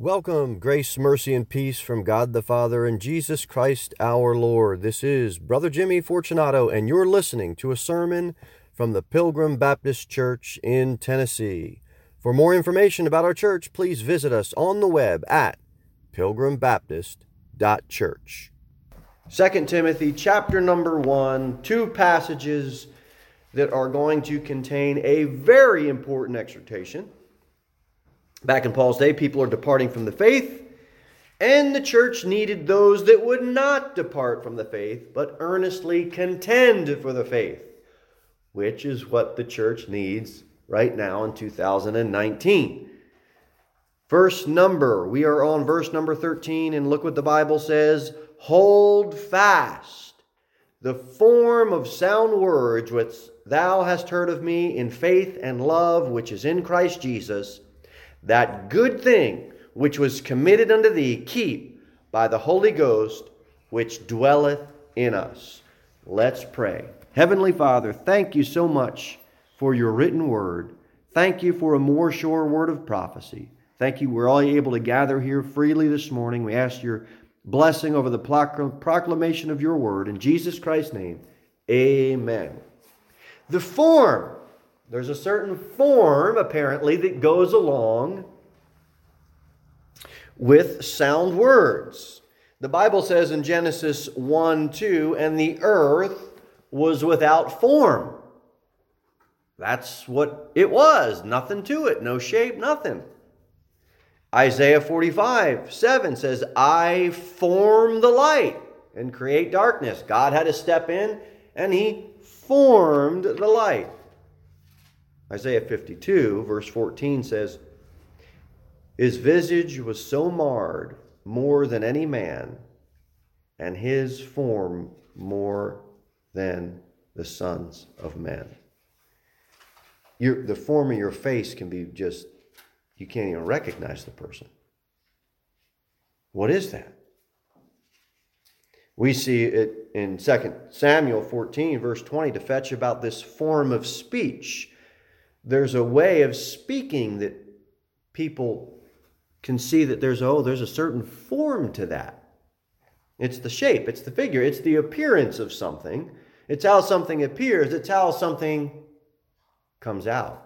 Welcome, grace, mercy, and peace from God the Father and Jesus Christ our Lord. This is Brother Jimmy Fortunato, and you're listening to a sermon from the Pilgrim Baptist Church in Tennessee. For more information about our church, please visit us on the web at pilgrimbaptist.church. 2 Timothy chapter number 1, two passages that are going to contain a very important exhortation Back in Paul's day, people are departing from the faith, and the church needed those that would not depart from the faith, but earnestly contend for the faith, which is what the church needs right now in 2019. Verse number, we are on verse number 13, and look what the Bible says Hold fast the form of sound words which thou hast heard of me in faith and love which is in Christ Jesus that good thing which was committed unto thee, keep by the Holy Ghost which dwelleth in us. Let's pray. Heavenly Father, thank you so much for your written word. Thank you for a more sure word of prophecy. Thank you, we're all able to gather here freely this morning. We ask your blessing over the proclamation of your word. In Jesus Christ's name, amen. The form there's a certain form, apparently, that goes along with sound words. The Bible says in Genesis 1 2, and the earth was without form. That's what it was. Nothing to it, no shape, nothing. Isaiah 45 7 says, I form the light and create darkness. God had to step in and he formed the light. Isaiah 52, verse 14 says, His visage was so marred more than any man, and his form more than the sons of men. Your, the form of your face can be just, you can't even recognize the person. What is that? We see it in 2 Samuel 14, verse 20, to fetch about this form of speech there's a way of speaking that people can see that there's oh there's a certain form to that. It's the shape it's the figure it's the appearance of something. It's how something appears it's how something comes out.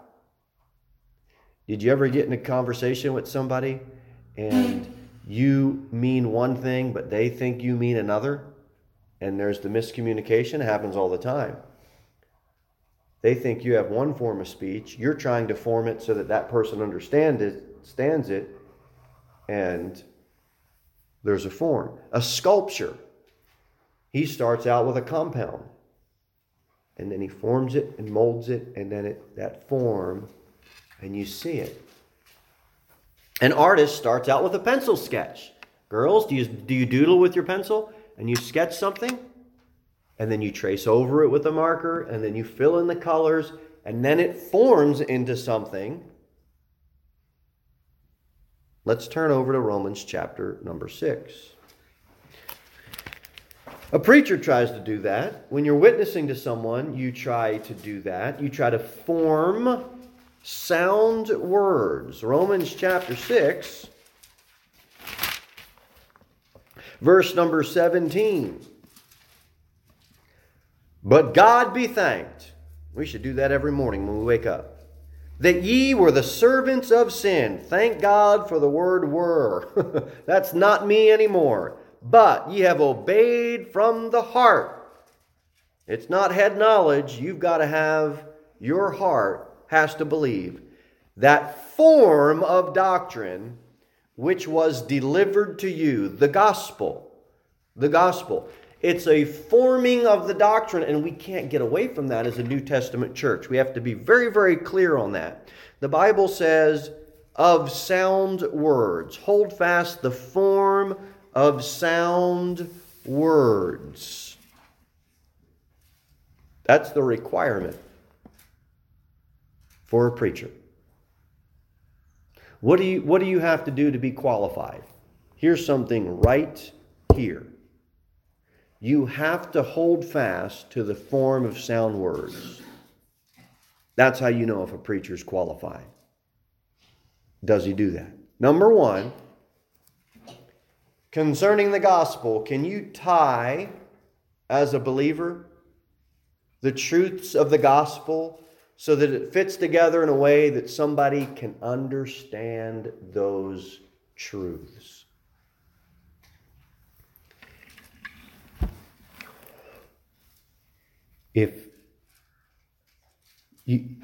Did you ever get in a conversation with somebody and you mean one thing but they think you mean another? And there's the miscommunication it happens all the time they think you have one form of speech. You're trying to form it so that that person understands it, stands it, and there's a form. A sculpture. He starts out with a compound, and then he forms it and molds it, and then it that form, and you see it. An artist starts out with a pencil sketch. Girls, do you, do you doodle with your pencil and you sketch something? And then you trace over it with a marker, and then you fill in the colors, and then it forms into something. Let's turn over to Romans chapter number 6. A preacher tries to do that. When you're witnessing to someone, you try to do that. You try to form sound words. Romans chapter 6, verse number 17. But God be thanked. We should do that every morning when we wake up. That ye were the servants of sin. Thank God for the word were. That's not me anymore. But ye have obeyed from the heart. It's not head knowledge. You've got to have, your heart has to believe that form of doctrine which was delivered to you, the gospel. The gospel. It's a forming of the doctrine, and we can't get away from that as a New Testament church. We have to be very, very clear on that. The Bible says, of sound words. Hold fast the form of sound words. That's the requirement for a preacher. What do you, what do you have to do to be qualified? Here's something right here you have to hold fast to the form of sound words. That's how you know if a preacher is qualified. Does he do that? Number one, concerning the gospel, can you tie, as a believer, the truths of the gospel so that it fits together in a way that somebody can understand those truths? If you,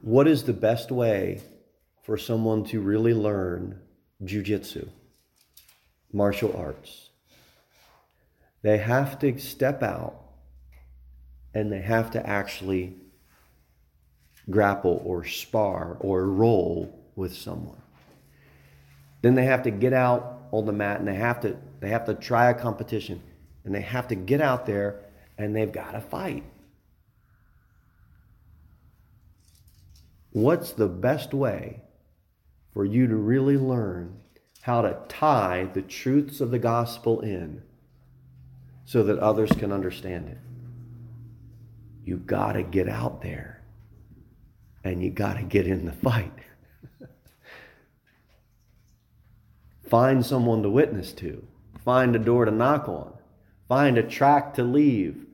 what is the best way for someone to really learn jujitsu? martial arts. They have to step out and they have to actually grapple or spar or roll with someone. Then they have to get out on the mat and they have to they have to try a competition and they have to get out there and they've got to fight. What's the best way for you to really learn how to tie the truths of the gospel in so that others can understand it. You got to get out there and you got to get in the fight. Find someone to witness to, find a door to knock on, find a track to leave,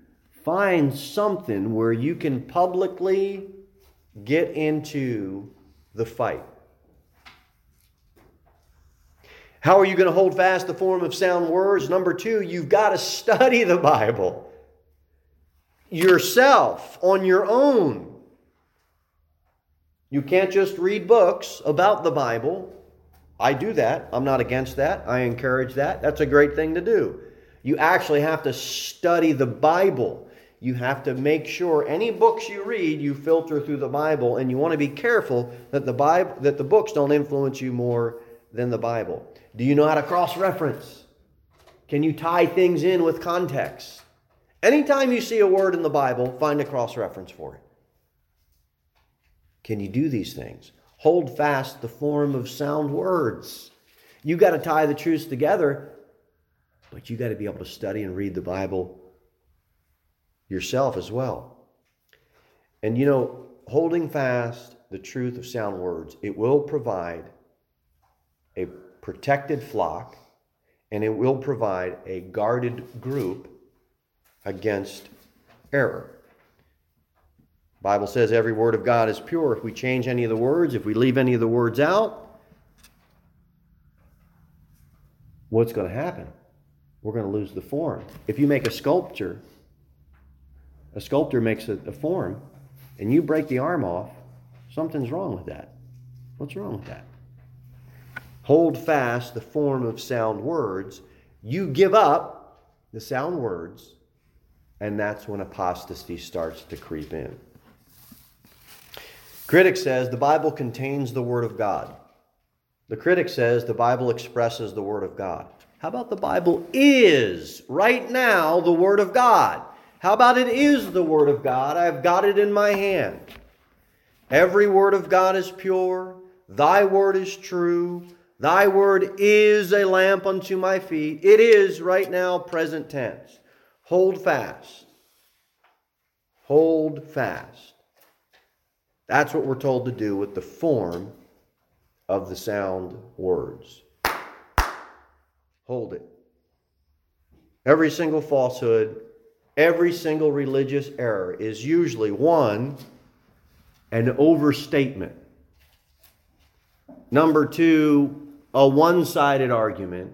find something where you can publicly get into the fight. How are you going to hold fast the form of sound words? Number two, you've got to study the Bible yourself on your own. You can't just read books about the Bible. I do that. I'm not against that. I encourage that. That's a great thing to do. You actually have to study the Bible. You have to make sure any books you read, you filter through the Bible, and you want to be careful that the Bible that the books don't influence you more than the Bible. Do you know how to cross reference? Can you tie things in with context? Anytime you see a word in the Bible, find a cross reference for it. Can you do these things? Hold fast the form of sound words. You got to tie the truths together, but you got to be able to study and read the Bible yourself as well. And you know, holding fast the truth of sound words, it will provide a protected flock, and it will provide a guarded group against error. Bible says every word of God is pure. If we change any of the words, if we leave any of the words out, what's going to happen? We're going to lose the form. If you make a sculpture, a sculptor makes a, a form, and you break the arm off, something's wrong with that. What's wrong with that? hold fast the form of sound words, you give up the sound words, and that's when apostasy starts to creep in. Critic says the Bible contains the Word of God. The critic says the Bible expresses the Word of God. How about the Bible is right now the Word of God? How about it is the Word of God? I've got it in my hand. Every word of God is pure. Thy word is true. Thy word is a lamp unto my feet. It is right now, present tense. Hold fast. Hold fast. That's what we're told to do with the form of the sound words. Hold it. Every single falsehood, every single religious error is usually one, an overstatement. Number two, a one sided argument,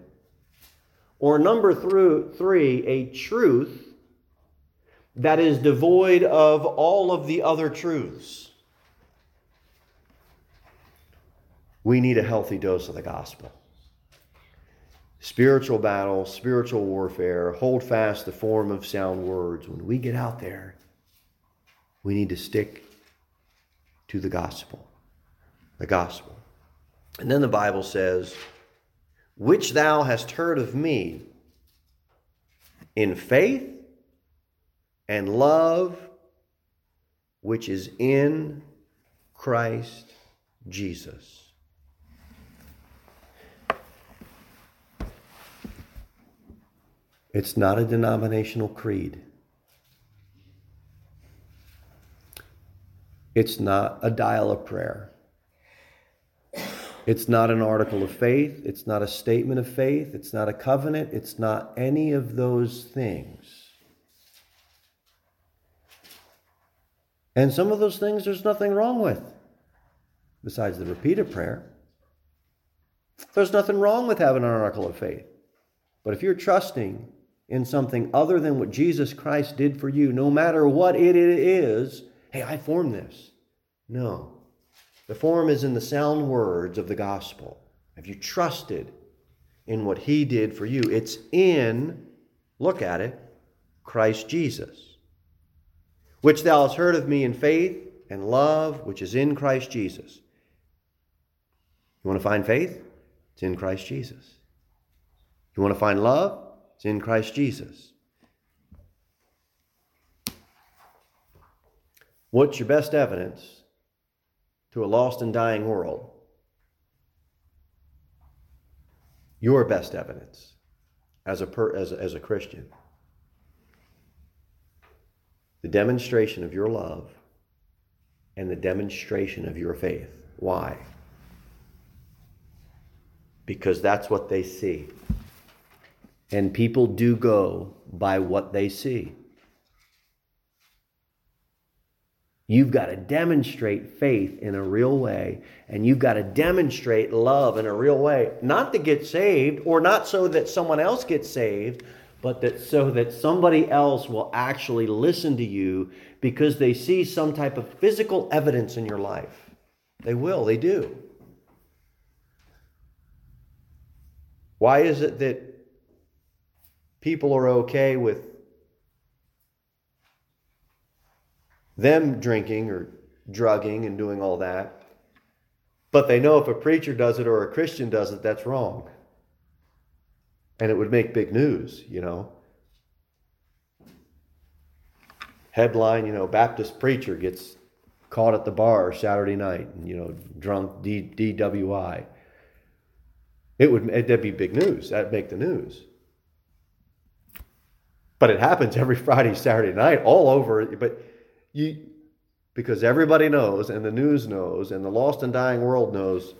or number three, a truth that is devoid of all of the other truths. We need a healthy dose of the gospel. Spiritual battle, spiritual warfare, hold fast the form of sound words. When we get out there, we need to stick to the gospel. The gospel. And then the Bible says, Which thou hast heard of me in faith and love which is in Christ Jesus. It's not a denominational creed. It's not a dial of prayer. It's not an article of faith. It's not a statement of faith. It's not a covenant. It's not any of those things. And some of those things there's nothing wrong with, besides the repeated prayer. There's nothing wrong with having an article of faith. But if you're trusting in something other than what Jesus Christ did for you, no matter what it is, hey, I formed this. No. The form is in the sound words of the gospel. Have you trusted in what he did for you? It's in, look at it, Christ Jesus, which thou hast heard of me in faith and love, which is in Christ Jesus. You want to find faith? It's in Christ Jesus. You want to find love? In Christ Jesus. What's your best evidence to a lost and dying world? Your best evidence as a, per, as, a, as a Christian. The demonstration of your love and the demonstration of your faith. Why? Because that's what they see. And people do go by what they see. You've got to demonstrate faith in a real way, and you've got to demonstrate love in a real way, not to get saved or not so that someone else gets saved, but that so that somebody else will actually listen to you because they see some type of physical evidence in your life. They will, they do. Why is it that people are okay with them drinking or drugging and doing all that. But they know if a preacher does it or a Christian does it, that's wrong. And it would make big news, you know. Headline, you know, Baptist preacher gets caught at the bar Saturday night, and, you know, drunk D, DWI. It would that'd be big news. That'd make the news. But it happens every Friday, Saturday night, all over. But you, because everybody knows, and the news knows, and the lost and dying world knows,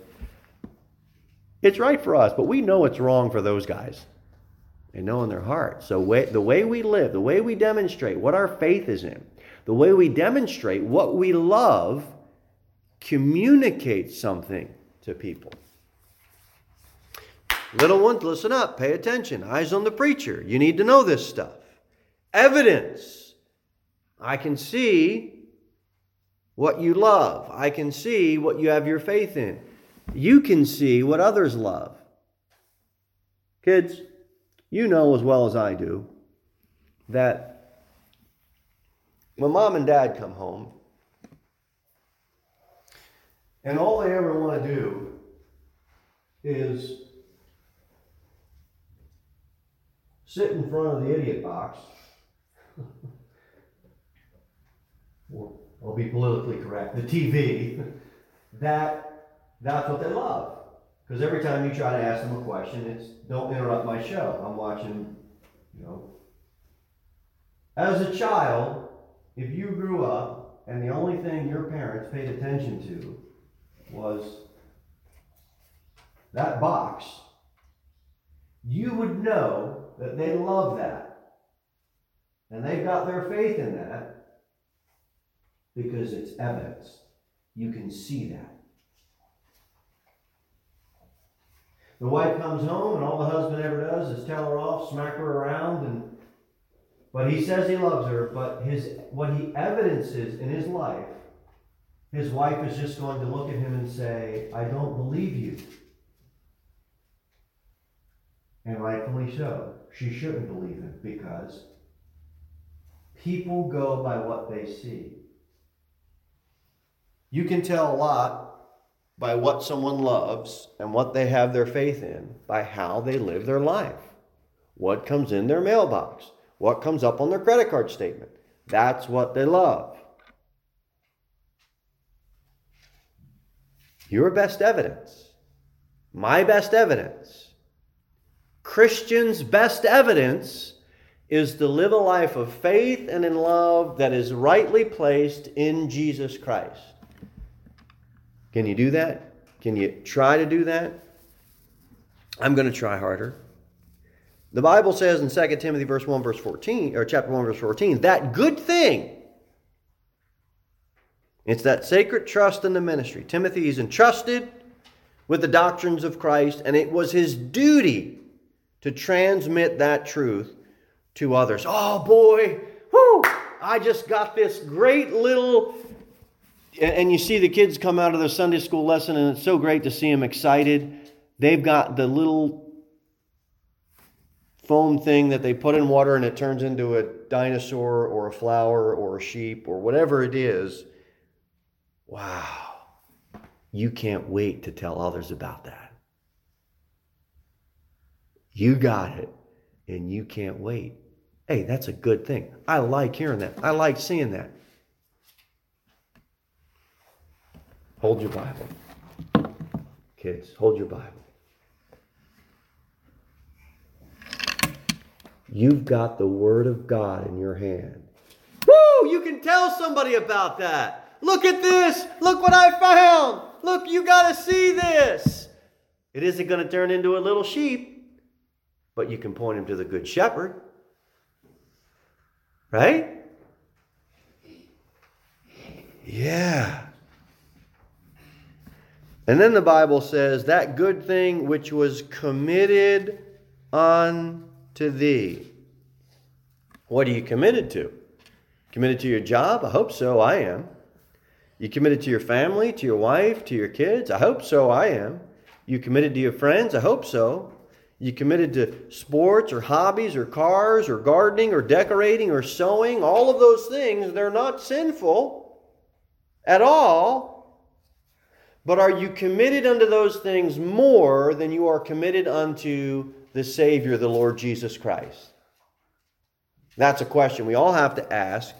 it's right for us, but we know it's wrong for those guys. They know in their heart. So way, the way we live, the way we demonstrate what our faith is in, the way we demonstrate what we love, communicates something to people. Little ones, listen up, pay attention. Eyes on the preacher. You need to know this stuff evidence. I can see what you love. I can see what you have your faith in. You can see what others love. Kids, you know as well as I do that when mom and dad come home, and all they ever want to do is sit in front of the idiot box I'll be politically correct, the TV, that that's what they love. Because every time you try to ask them a question, it's don't interrupt my show. I'm watching, you know. As a child, if you grew up and the only thing your parents paid attention to was that box, you would know that they love that. And they've got their faith in that because it's evidence. You can see that. The wife comes home, and all the husband ever does is tell her off, smack her around, and but he says he loves her, but his what he evidences in his life, his wife is just going to look at him and say, I don't believe you. And rightfully so. She shouldn't believe him because People go by what they see. You can tell a lot by what someone loves and what they have their faith in by how they live their life. What comes in their mailbox, what comes up on their credit card statement. That's what they love. Your best evidence, my best evidence, Christians' best evidence is to live a life of faith and in love that is rightly placed in Jesus Christ. Can you do that? Can you try to do that? I'm going to try harder. The Bible says in 2 Timothy verse 1 verse 14 or chapter 1 verse 14 that good thing it's that sacred trust in the ministry. Timothy is entrusted with the doctrines of Christ and it was his duty to transmit that truth to others. Oh boy, whoo, I just got this great little and you see the kids come out of their Sunday school lesson and it's so great to see them excited. They've got the little foam thing that they put in water and it turns into a dinosaur or a flower or a sheep or whatever it is. Wow. You can't wait to tell others about that. You got it and you can't wait. Hey, that's a good thing. I like hearing that. I like seeing that. Hold your Bible. Kids, hold your Bible. You've got the Word of God in your hand. Woo! You can tell somebody about that. Look at this. Look what I found. Look, you got to see this. It isn't going to turn into a little sheep, but you can point him to the Good Shepherd. Right? Yeah. And then the Bible says, that good thing which was committed unto thee. What are you committed to? Committed to your job? I hope so. I am. You committed to your family, to your wife, to your kids? I hope so. I am. You committed to your friends? I hope so. You committed to sports or hobbies or cars or gardening or decorating or sewing? All of those things, they're not sinful at all. But are you committed unto those things more than you are committed unto the Savior, the Lord Jesus Christ? That's a question we all have to ask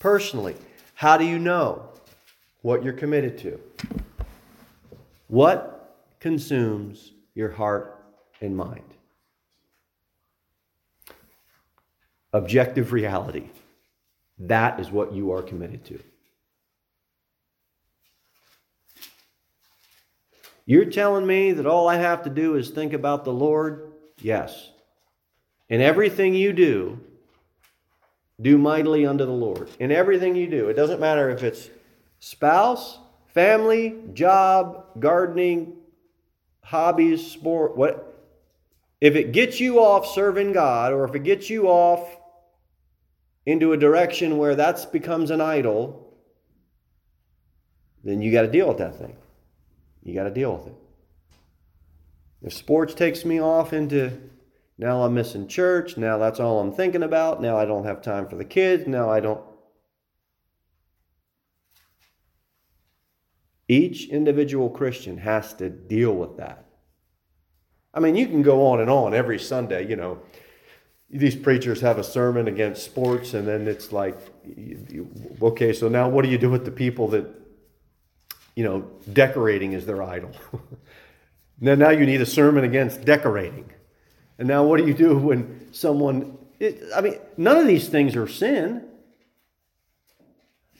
personally. How do you know what you're committed to? What consumes your heart and mind? Objective reality. That is what you are committed to. You're telling me that all I have to do is think about the Lord? Yes. In everything you do, do mightily unto the Lord. In everything you do. It doesn't matter if it's spouse, family, job, gardening, hobbies, sport, what if it gets you off serving God or if it gets you off into a direction where that becomes an idol, then you got to deal with that thing. You got to deal with it. If sports takes me off into now I'm missing church. Now that's all I'm thinking about. Now I don't have time for the kids. Now I don't. Each individual Christian has to deal with that. I mean, you can go on and on every Sunday, you know. These preachers have a sermon against sports, and then it's like, okay, so now what do you do with the people that, you know, decorating is their idol? now now you need a sermon against decorating. And now, what do you do when someone, it, I mean, none of these things are sin.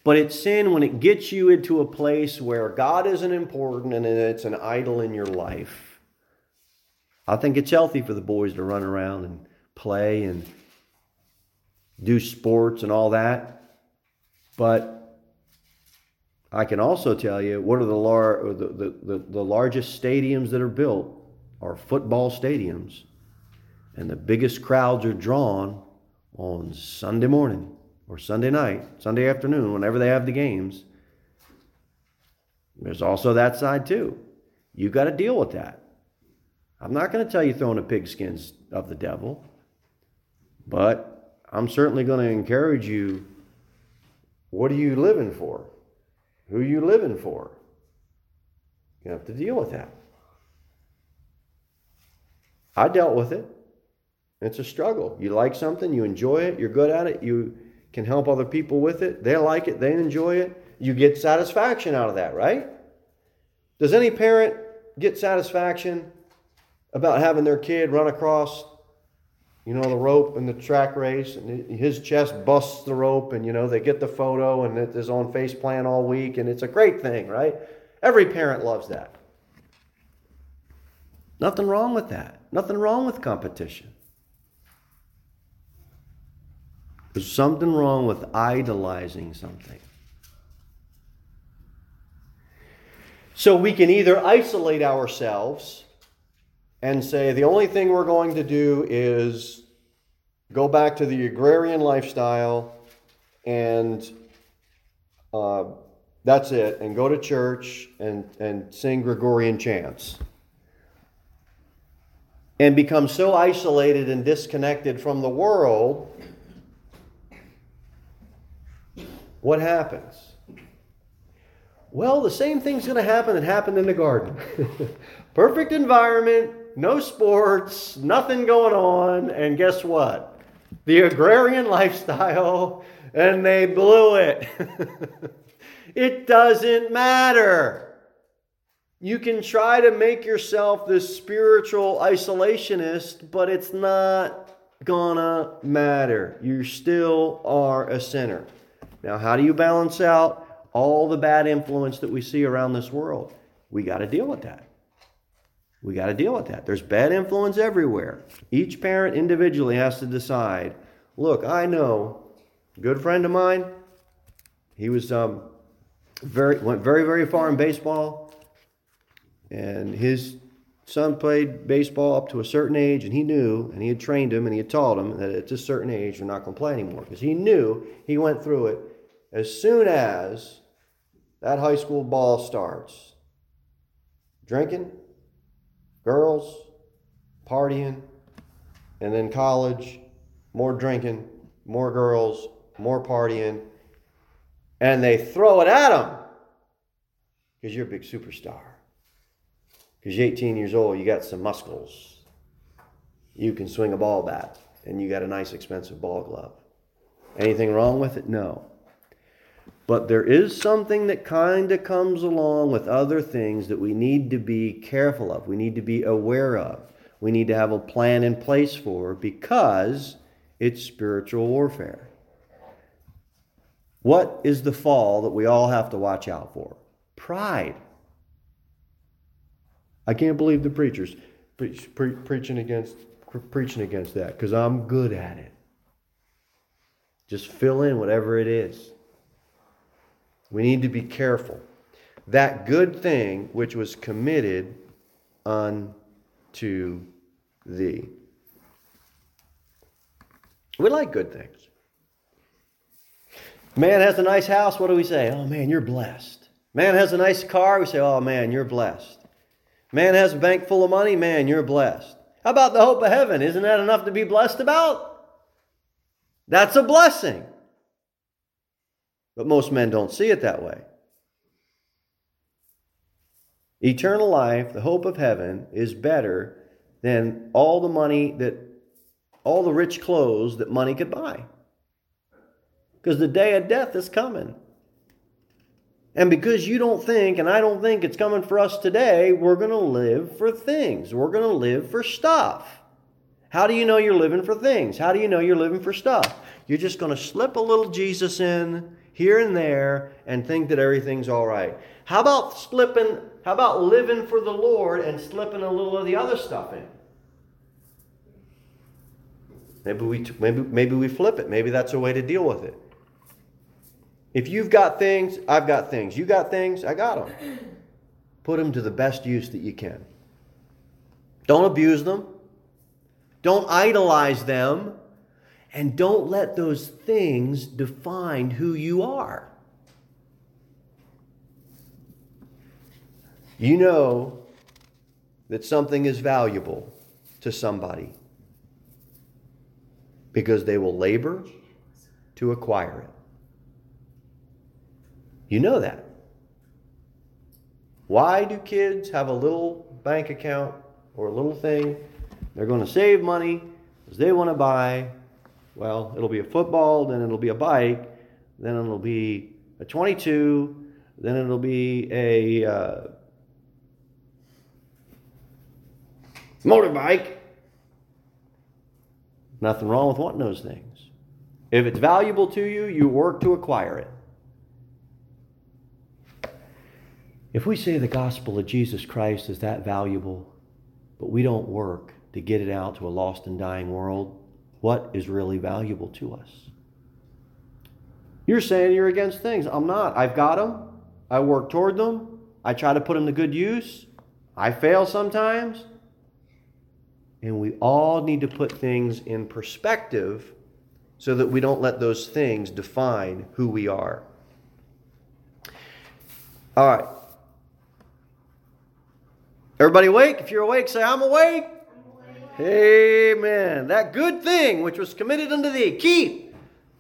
But it's sin when it gets you into a place where God isn't important and it's an idol in your life. I think it's healthy for the boys to run around and play and do sports and all that. But I can also tell you what are the, lar- the, the, the, the largest stadiums that are built are football stadiums and the biggest crowds are drawn on Sunday morning or Sunday night, Sunday afternoon, whenever they have the games. There's also that side too. You've got to deal with that. I'm not going to tell you throwing the pigskins of the devil, but I'm certainly going to encourage you. What are you living for? Who are you living for? You have to deal with that. I dealt with it. It's a struggle. You like something, you enjoy it, you're good at it, you can help other people with it, they like it, they enjoy it. You get satisfaction out of that, right? Does any parent get satisfaction about having their kid run across, you know, the rope in the track race and his chest busts the rope and, you know, they get the photo and it is on face plan all week and it's a great thing, right? Every parent loves that. Nothing wrong with that. Nothing wrong with competition. There's something wrong with idolizing something. So we can either isolate ourselves and say the only thing we're going to do is go back to the agrarian lifestyle and uh, that's it, and go to church and, and sing Gregorian chants. And become so isolated and disconnected from the world, what happens? Well, the same thing's going to happen that happened in the garden. Perfect environment, no sports, nothing going on, and guess what? The agrarian lifestyle, and they blew it. it doesn't matter. You can try to make yourself this spiritual isolationist, but it's not gonna matter. You still are a sinner. Now, how do you balance out all the bad influence that we see around this world? We got to deal with that. We got to deal with that. There's bad influence everywhere. Each parent individually has to decide look, I know, good friend of mine, he was um, very went very very far in baseball, and his son played baseball up to a certain age, and he knew, and he had trained him, and he had taught him that at a certain age you're not going to play anymore because he knew he went through it. As soon as that high school ball starts, drinking, girls, partying, and then college, more drinking, more girls, more partying, and they throw it at him because you're a big superstar. Because you're 18 years old, you got some muscles. You can swing a ball bat, and you got a nice, expensive ball glove. Anything wrong with it? No. But there is something that kind of comes along with other things that we need to be careful of. We need to be aware of. We need to have a plan in place for because it's spiritual warfare. What is the fall that we all have to watch out for? Pride. I can't believe the preachers preach, pre- preaching against preaching against that because I'm good at it. Just fill in whatever it is. We need to be careful. That good thing which was committed unto thee. We like good things. Man has a nice house, what do we say? Oh man, you're blessed. Man has a nice car, we say, oh man, you're blessed. Man has a bank full of money, man, you're blessed. How about the hope of heaven? Isn't that enough to be blessed about? That's a blessing. But most men don't see it that way. Eternal life, the hope of heaven, is better than all the money that, all the rich clothes that money could buy. Because the day of death is coming. And because you don't think, and I don't think it's coming for us today, we're going to live for things. We're going to live for stuff. How do you know you're living for things? How do you know you're living for stuff? You're just going to slip a little Jesus in here and there and think that everything's all right. How about slipping, how about living for the Lord and slipping a little of the other stuff in? Maybe we, maybe, maybe we flip it. Maybe that's a way to deal with it. If you've got things, I've got things. You got things, I got them. Put them to the best use that you can. Don't abuse them. Don't idolize them. And don't let those things define who you are. You know that something is valuable to somebody because they will labor to acquire it. You know that. Why do kids have a little bank account or a little thing? They're going to save money because they want to buy, well, it'll be a football, then it'll be a bike, then it'll be a 22, then it'll be a uh, motorbike. Nothing wrong with wanting those things. If it's valuable to you, you work to acquire it. If we say the gospel of Jesus Christ is that valuable, but we don't work to get it out to a lost and dying world, what is really valuable to us? You're saying you're against things. I'm not. I've got them. I work toward them. I try to put them to good use. I fail sometimes. And we all need to put things in perspective so that we don't let those things define who we are. All right. Everybody awake? If you're awake, say, I'm awake. Amen. That good thing which was committed unto thee, keep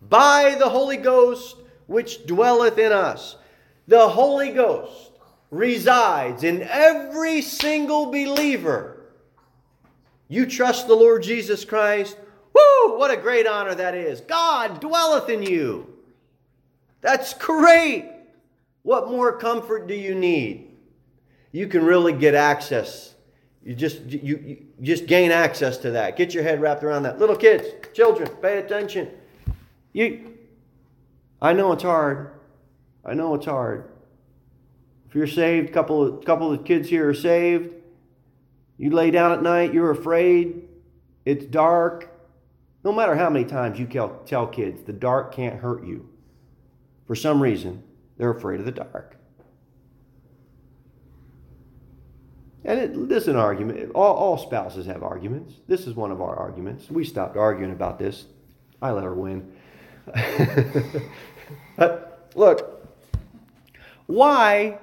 by the Holy Ghost which dwelleth in us. The Holy Ghost resides in every single believer. You trust the Lord Jesus Christ. Woo! What a great honor that is. God dwelleth in you. That's great. What more comfort do you need? You can really get access. You just you, you just gain access to that. Get your head wrapped around that. Little kids, children, pay attention. You I know it's hard. I know it's hard. If you're saved, a couple of couple of kids here are saved. You lay down at night, you're afraid. It's dark. No matter how many times you tell kids the dark can't hurt you, for some reason, they're afraid of the dark. And it, this is an argument. All, all spouses have arguments. This is one of our arguments. We stopped arguing about this. I let her win. but look, why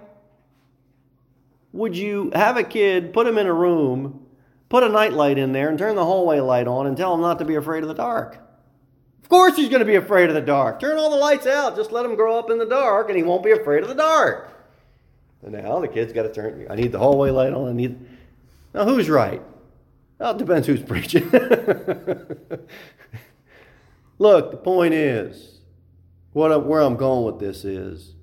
would you have a kid, put him in a room, put a nightlight in there, and turn the hallway light on and tell him not to be afraid of the dark? Of course, he's going to be afraid of the dark. Turn all the lights out. Just let him grow up in the dark, and he won't be afraid of the dark. And now the kid's got to turn. I need the hallway light on. I need. Now, who's right? Well, it depends who's preaching. Look, the point is, what I'm, where I'm going with this is,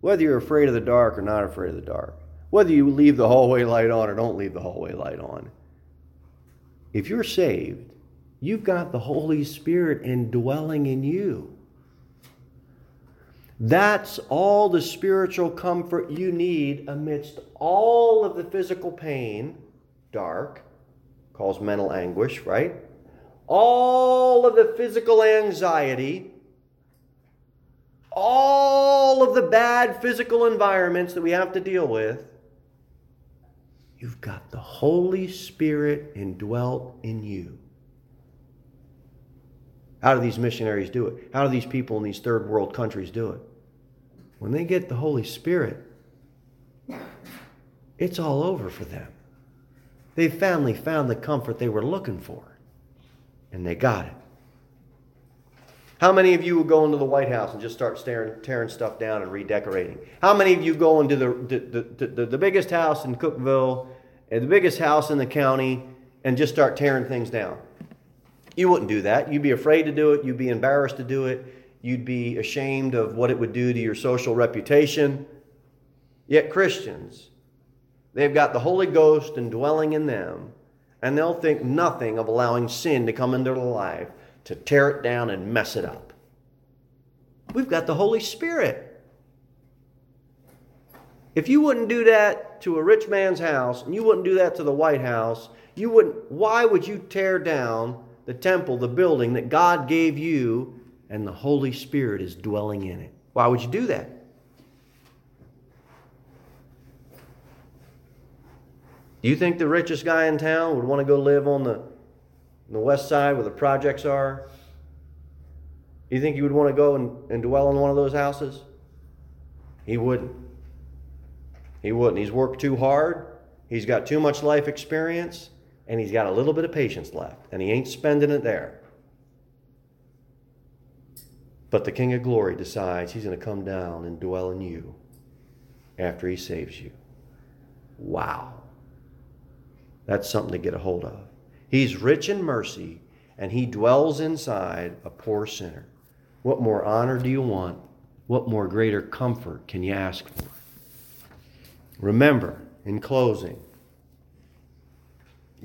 whether you're afraid of the dark or not afraid of the dark, whether you leave the hallway light on or don't leave the hallway light on, if you're saved, you've got the Holy Spirit indwelling in you. That's all the spiritual comfort you need amidst all of the physical pain, dark, cause mental anguish, right? All of the physical anxiety, all of the bad physical environments that we have to deal with. You've got the Holy Spirit indwelt in you. How do these missionaries do it? How do these people in these third world countries do it? When they get the Holy Spirit, it's all over for them. They finally found the comfort they were looking for, and they got it. How many of you will go into the White House and just start staring, tearing stuff down and redecorating? How many of you go into the, the, the, the, biggest house in Cookeville and the biggest house in the county and just start tearing things down? You wouldn't do that. You'd be afraid to do it. You'd be embarrassed to do it. You'd be ashamed of what it would do to your social reputation. Yet, Christians, they've got the Holy Ghost indwelling in them, and they'll think nothing of allowing sin to come into their life to tear it down and mess it up. We've got the Holy Spirit. If you wouldn't do that to a rich man's house, and you wouldn't do that to the White House, you wouldn't why would you tear down the temple, the building that God gave you, and the Holy Spirit is dwelling in it. Why would you do that? Do you think the richest guy in town would want to go live on the, the west side where the projects are? Do you think he would want to go and, and dwell in one of those houses? He wouldn't. He wouldn't. He's worked too hard. He's got too much life experience and he's got a little bit of patience left, and he ain't spending it there. But the King of Glory decides he's going to come down and dwell in you after he saves you. Wow. That's something to get a hold of. He's rich in mercy, and he dwells inside a poor sinner. What more honor do you want? What more greater comfort can you ask for? Remember, in closing,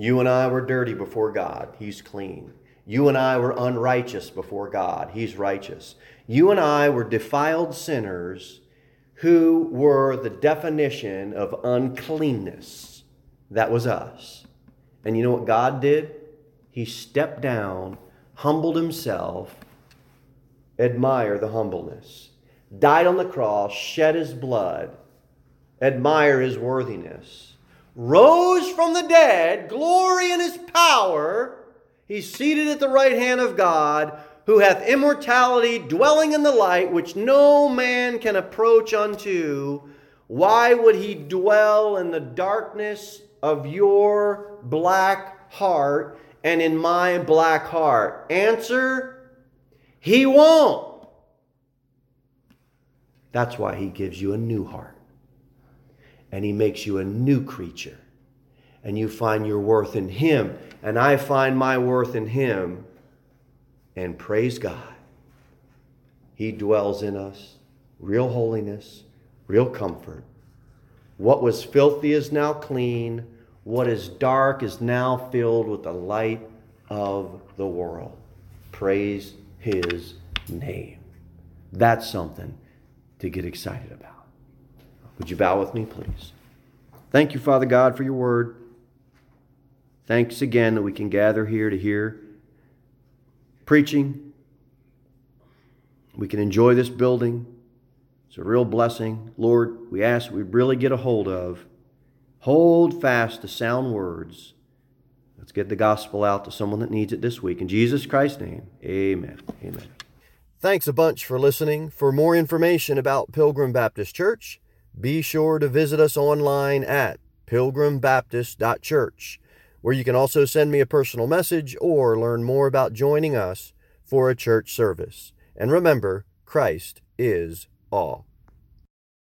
you and I were dirty before God. He's clean. You and I were unrighteous before God. He's righteous. You and I were defiled sinners who were the definition of uncleanness. That was us. And you know what God did? He stepped down, humbled himself. Admire the humbleness. Died on the cross, shed his blood. Admire his worthiness. Rose from the dead, glory in his power. He's seated at the right hand of God, who hath immortality, dwelling in the light, which no man can approach unto. Why would he dwell in the darkness of your black heart and in my black heart? Answer He won't. That's why He gives you a new heart and He makes you a new creature. And you find your worth in Him, and I find my worth in Him. And praise God, He dwells in us, real holiness, real comfort. What was filthy is now clean. What is dark is now filled with the light of the world. Praise his name. That's something to get excited about. Would you bow with me, please? Thank you, Father God, for your word. Thanks again that we can gather here to hear preaching. We can enjoy this building. It's a real blessing. Lord, we ask we really get a hold of. Hold fast to sound words. Let's get the gospel out to someone that needs it this week. In Jesus Christ's name, amen. Amen. Thanks a bunch for listening. For more information about Pilgrim Baptist Church, be sure to visit us online at pilgrimbaptist.church, where you can also send me a personal message or learn more about joining us for a church service. And remember, Christ is all.